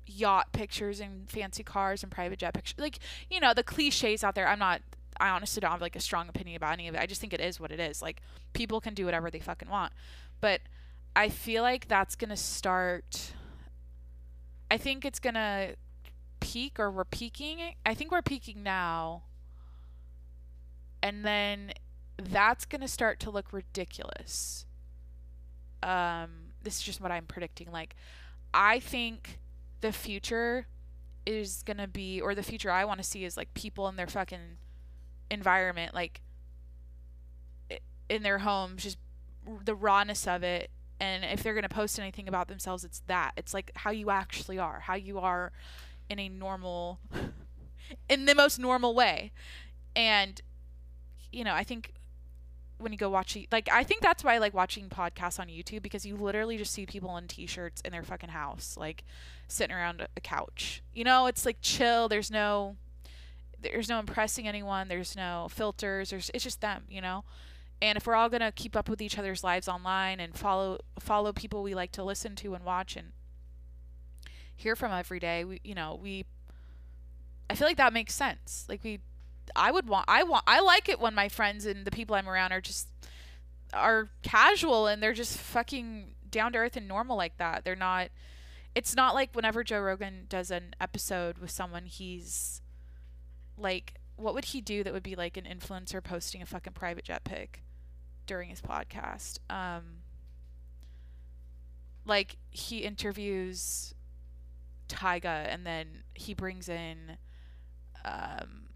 yacht pictures and fancy cars and private jet pictures like you know the cliches out there. I'm not i honestly don't have like a strong opinion about any of it i just think it is what it is like people can do whatever they fucking want but i feel like that's gonna start i think it's gonna peak or we're peaking i think we're peaking now and then that's going to start to look ridiculous. Um, this is just what I'm predicting. Like, I think the future is going to be, or the future I want to see is like people in their fucking environment, like in their homes, just the rawness of it. And if they're going to post anything about themselves, it's that. It's like how you actually are, how you are in a normal, in the most normal way. And, you know, I think when you go watching like I think that's why I like watching podcasts on YouTube because you literally just see people in t-shirts in their fucking house like sitting around a couch. You know, it's like chill, there's no there's no impressing anyone, there's no filters, there's it's just them, you know? And if we're all going to keep up with each other's lives online and follow follow people we like to listen to and watch and hear from every day, we you know, we I feel like that makes sense. Like we I would want I want I like it when my friends and the people I'm around are just are casual and they're just fucking down to earth and normal like that. They're not it's not like whenever Joe Rogan does an episode with someone he's like what would he do that would be like an influencer posting a fucking private jet pic during his podcast? Um like he interviews Tyga and then he brings in um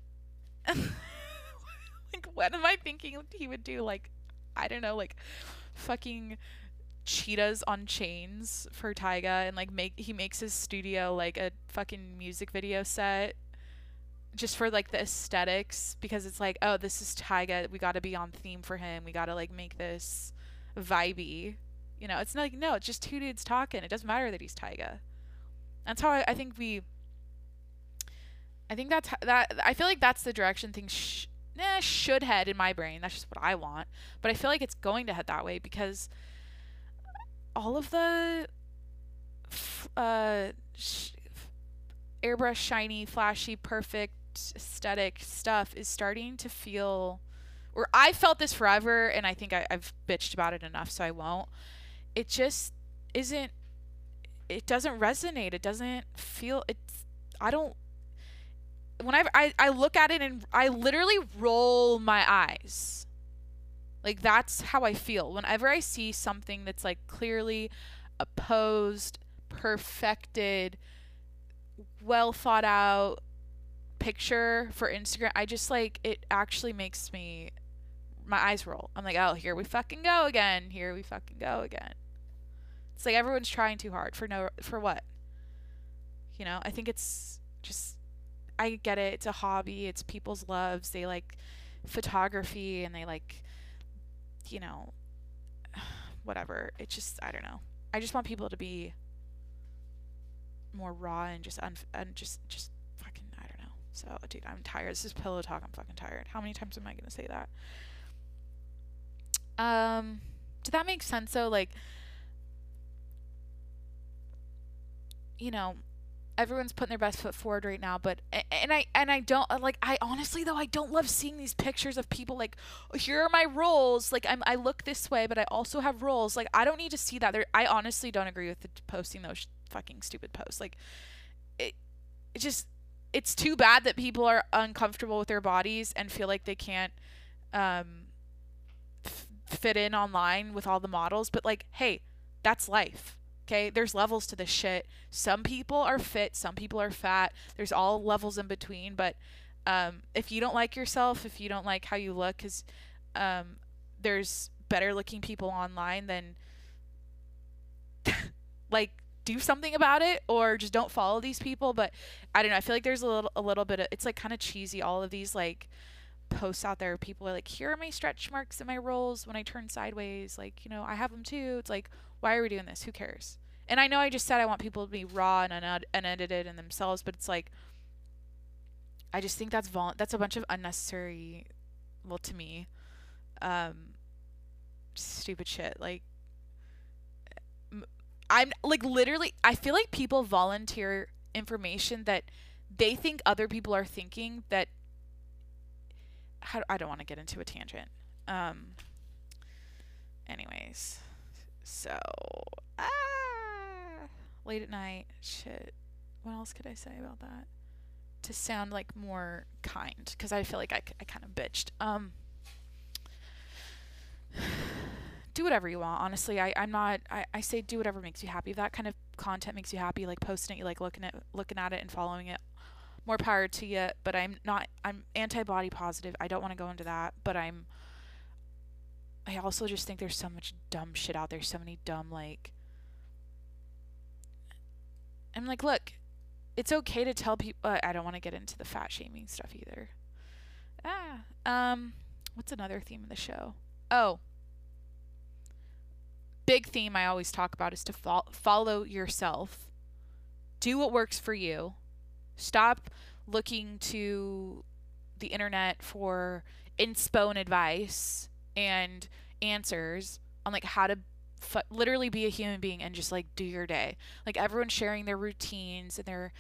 like what am I thinking he would do? Like I don't know, like fucking cheetahs on chains for Tyga and like make he makes his studio like a fucking music video set just for like the aesthetics because it's like oh this is Tyga we got to be on theme for him we got to like make this vibey you know it's not like no it's just two dudes talking it doesn't matter that he's Tyga that's how I, I think we I think that's that. I feel like that's the direction things sh- eh, should head in my brain. That's just what I want. But I feel like it's going to head that way because all of the uh, sh- airbrush, shiny, flashy, perfect aesthetic stuff is starting to feel, or I felt this forever, and I think I, I've bitched about it enough, so I won't. It just isn't. It doesn't resonate. It doesn't feel. It's. I don't. Whenever I I look at it and I literally roll my eyes. Like that's how I feel whenever I see something that's like clearly opposed, perfected, well thought out picture for Instagram. I just like it actually makes me my eyes roll. I'm like, oh, here we fucking go again. Here we fucking go again. It's like everyone's trying too hard for no for what? You know, I think it's just I get it. It's a hobby. It's people's loves. They like photography and they like you know whatever. It just I don't know. I just want people to be more raw and just un- and just just So, dude, I'm tired. This is pillow talk. I'm fucking tired. How many times am I gonna say that? Um, did that make sense? So, like, you know, everyone's putting their best foot forward right now, but and I and I don't like I honestly though I don't love seeing these pictures of people like here are my rolls like I'm I look this way but I also have rolls like I don't need to see that there I honestly don't agree with the, posting those fucking stupid posts like it it just it's too bad that people are uncomfortable with their bodies and feel like they can't um f- fit in online with all the models but like hey that's life Okay, there's levels to this shit. Some people are fit, some people are fat. There's all levels in between. But um, if you don't like yourself, if you don't like how you look, because um, there's better looking people online, then like do something about it or just don't follow these people. But I don't know. I feel like there's a little a little bit of it's like kind of cheesy. All of these like posts out there, people are like, here are my stretch marks and my rolls when I turn sideways. Like you know, I have them too. It's like why are we doing this? Who cares? And I know I just said I want people to be raw and un- unedited in themselves, but it's like I just think that's vol- that's a bunch of unnecessary well to me um stupid shit like I'm like literally I feel like people volunteer information that they think other people are thinking that how, I don't want to get into a tangent. Um anyways, so, ah, late at night. Shit. What else could I say about that? To sound like more kind, because I feel like I, I kind of bitched. Um, do whatever you want. Honestly, I, I'm not. I, I say do whatever makes you happy. If that kind of content makes you happy, like posting it, you like looking at looking at it and following it. More power to you. But I'm not. I'm anti body positive. I don't want to go into that. But I'm I also just think there's so much dumb shit out there. So many dumb like. I'm like, look, it's okay to tell people. Uh, I don't want to get into the fat shaming stuff either. Ah, um, what's another theme of the show? Oh, big theme I always talk about is to fo- follow yourself. Do what works for you. Stop looking to the internet for inspo and advice and answers on like how to f- literally be a human being and just like do your day. Like everyone's sharing their routines and their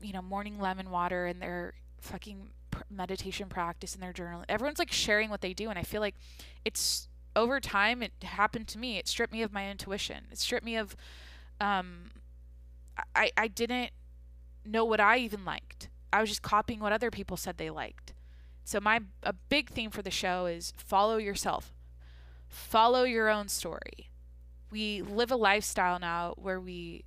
you know morning lemon water and their fucking meditation practice and their journal. Everyone's like sharing what they do and I feel like it's over time it happened to me. It stripped me of my intuition. It stripped me of um I I didn't know what I even liked. I was just copying what other people said they liked. So my a big theme for the show is follow yourself. Follow your own story. We live a lifestyle now where we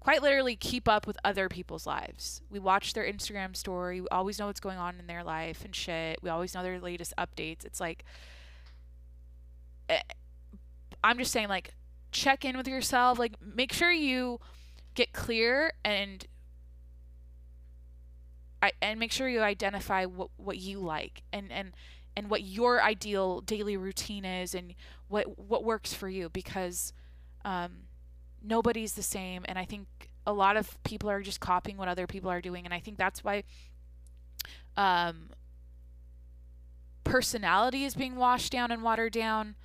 quite literally keep up with other people's lives. We watch their Instagram story. We always know what's going on in their life and shit. We always know their latest updates. It's like I'm just saying like check in with yourself, like make sure you get clear and I, and make sure you identify what, what you like and, and and what your ideal daily routine is and what what works for you because um, nobody's the same. And I think a lot of people are just copying what other people are doing. And I think that's why um, personality is being washed down and watered down.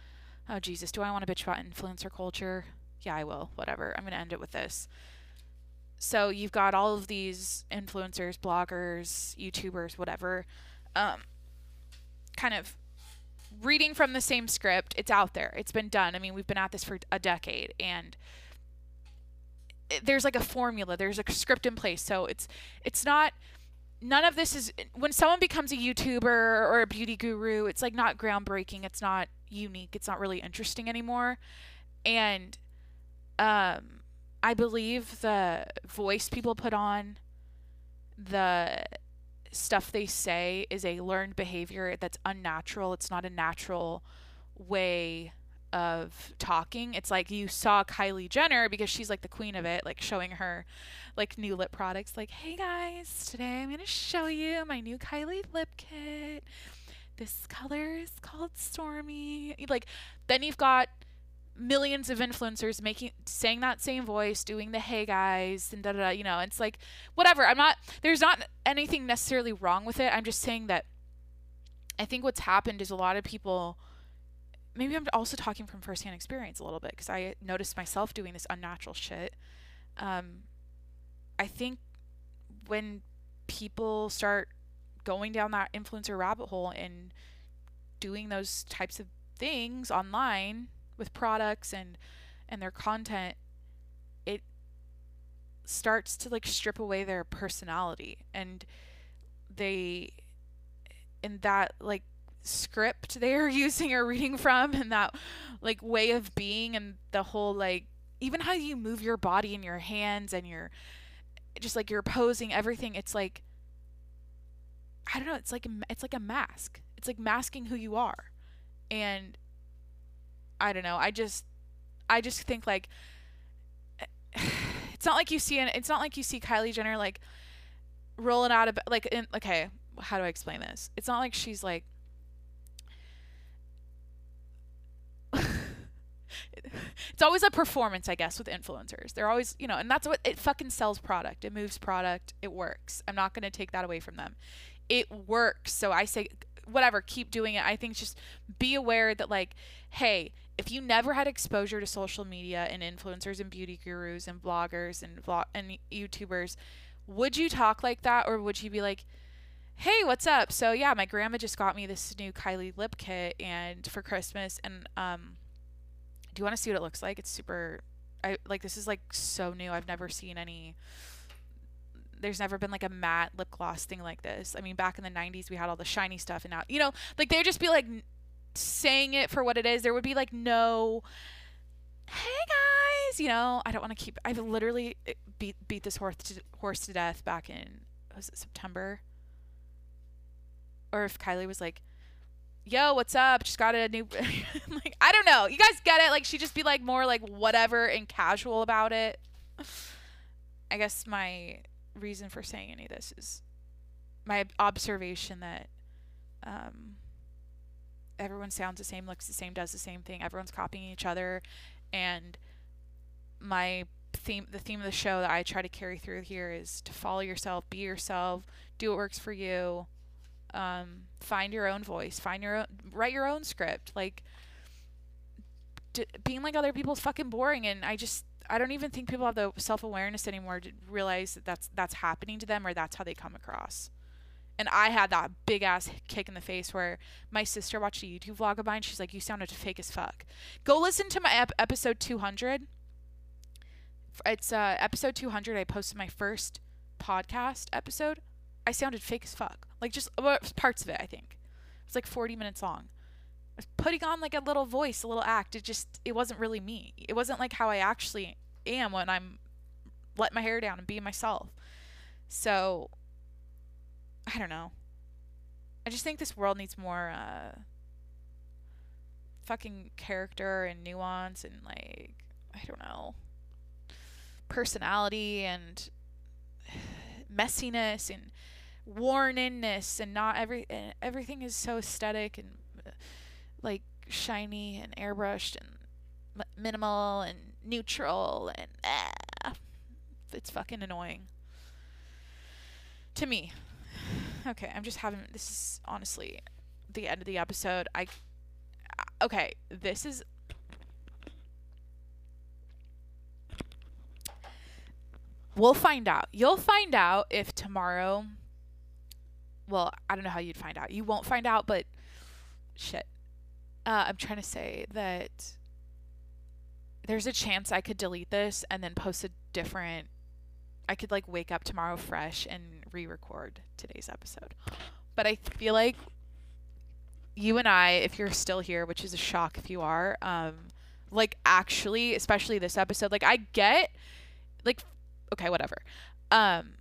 Oh Jesus, do I want to bitch about influencer culture? Yeah, I will. Whatever. I'm going to end it with this so you've got all of these influencers, bloggers, YouTubers, whatever, um, kind of reading from the same script. It's out there. It's been done. I mean, we've been at this for a decade and there's like a formula. There's a script in place. So it's it's not none of this is when someone becomes a YouTuber or a beauty guru, it's like not groundbreaking. It's not unique. It's not really interesting anymore. And um I believe the voice people put on the stuff they say is a learned behavior that's unnatural. It's not a natural way of talking. It's like you saw Kylie Jenner because she's like the queen of it, like showing her like new lip products like, "Hey guys, today I'm going to show you my new Kylie lip kit. This color is called Stormy." Like then you've got millions of influencers making saying that same voice doing the hey guys and da da da you know it's like whatever. I'm not there's not anything necessarily wrong with it. I'm just saying that i think what's happened is a lot of people maybe i'm also talking from firsthand experience a little bit because i noticed myself doing this unnatural shit. Um i think when people start going down that influencer rabbit hole and doing those types of things online with products and and their content it starts to like strip away their personality. And they in that like script they are using or reading from and that like way of being and the whole like even how you move your body and your hands and your just like you're posing everything it's like i don't know it's like it's like a mask it's like masking who you are and I don't know. I just I just think like it's not like you see an it's not like you see Kylie Jenner like rolling out of like in okay, how do I explain this? It's not like she's like it's always a performance, I guess, with influencers. They're always, you know, and that's what it fucking sells product. It moves product. It works. I'm not going to take that away from them. It works. So I say whatever, keep doing it. I think just be aware that like, hey, if you never had exposure to social media and influencers and beauty gurus and bloggers and vlog and YouTubers, would you talk like that or would you be like, "Hey, what's up? So yeah, my grandma just got me this new Kylie lip kit and for Christmas and um do you want to see what it looks like? It's super I like this is like so new. I've never seen any there's never been like a matte lip gloss thing like this. I mean, back in the 90s, we had all the shiny stuff, and now, you know, like they'd just be like saying it for what it is. There would be like no, hey guys, you know, I don't want to keep, I've literally eh, beat, beat this horse to, horse to death back in, was it September? Or if Kylie was like, yo, what's up? Just got a new, like, I don't know. You guys get it? Like, she'd just be like more like whatever and casual about it. I guess my reason for saying any of this is my observation that um, everyone sounds the same, looks the same, does the same thing. Everyone's copying each other, and my theme, the theme of the show that I try to carry through here is to follow yourself, be yourself, do what works for you, um, find your own voice, find your own, write your own script. Like d- being like other people is fucking boring, and I just I don't even think people have the self awareness anymore to realize that that's that's happening to them or that's how they come across. And I had that big ass kick in the face where my sister watched a YouTube vlog of mine. She's like, "You sounded fake as fuck." Go listen to my ep- episode 200. It's uh, episode 200. I posted my first podcast episode. I sounded fake as fuck. Like just well, parts of it. I think It's like 40 minutes long. Putting on like a little voice, a little act. It just it wasn't really me. It wasn't like how I actually am when I'm let my hair down and be myself. So I don't know. I just think this world needs more uh fucking character and nuance and like I don't know personality and messiness and wornness and not every and everything is so aesthetic and uh, like shiny and airbrushed and minimal and neutral and ah, it's fucking annoying to me. Okay, I'm just having this is honestly the end of the episode. I okay, this is We'll find out. You'll find out if tomorrow well, I don't know how you'd find out. You won't find out, but shit. Uh, I'm trying to say that there's a chance I could delete this and then post a different. I could like wake up tomorrow fresh and re-record today's episode, but I feel like you and I, if you're still here, which is a shock if you are, um, like actually, especially this episode, like I get, like, okay, whatever. Um,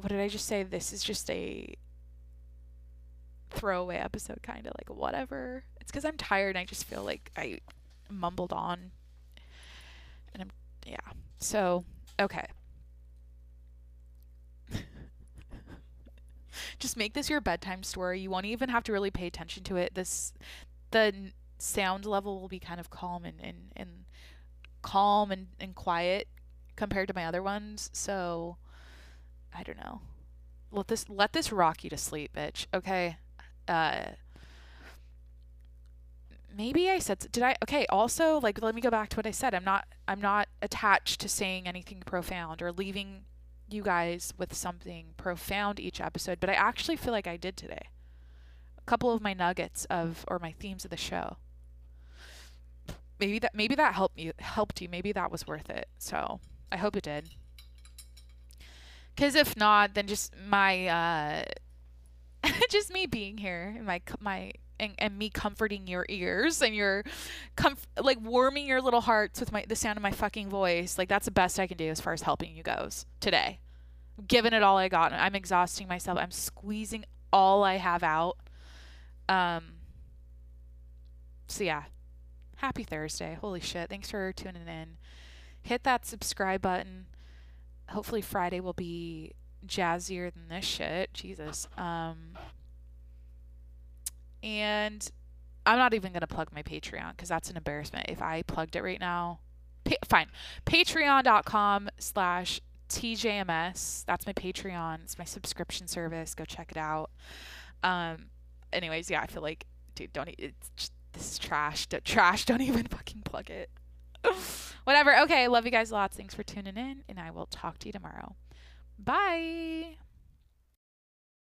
what did I just say? This is just a throwaway episode, kind of like whatever. It's because I'm tired and I just feel like I mumbled on. And I'm, yeah. So, okay. just make this your bedtime story. You won't even have to really pay attention to it. This, the sound level will be kind of calm and, and, and calm and, and quiet compared to my other ones. So, I don't know. Let this let this rock you to sleep, bitch. Okay. Uh maybe I said did I okay, also like let me go back to what I said. I'm not I'm not attached to saying anything profound or leaving you guys with something profound each episode, but I actually feel like I did today. A couple of my nuggets of or my themes of the show. Maybe that maybe that helped you helped you. Maybe that was worth it. So, I hope it did. Because if not, then just my, uh, just me being here, my my and, and me comforting your ears and your, comf- like warming your little hearts with my the sound of my fucking voice. Like that's the best I can do as far as helping you goes today. I'm giving it all I got. I'm exhausting myself. I'm squeezing all I have out. Um. So yeah, happy Thursday. Holy shit! Thanks for tuning in. Hit that subscribe button hopefully Friday will be jazzier than this shit. Jesus. Um, and I'm not even gonna plug my Patreon because that's an embarrassment. If I plugged it right now, pa- fine. Patreon.com slash TJMS. That's my Patreon. It's my subscription service. Go check it out. Um, anyways, yeah, I feel like, dude, don't. It's just, this is trash. D- trash. Don't even fucking plug it. Whatever. Okay. Love you guys lots. Thanks for tuning in, and I will talk to you tomorrow. Bye.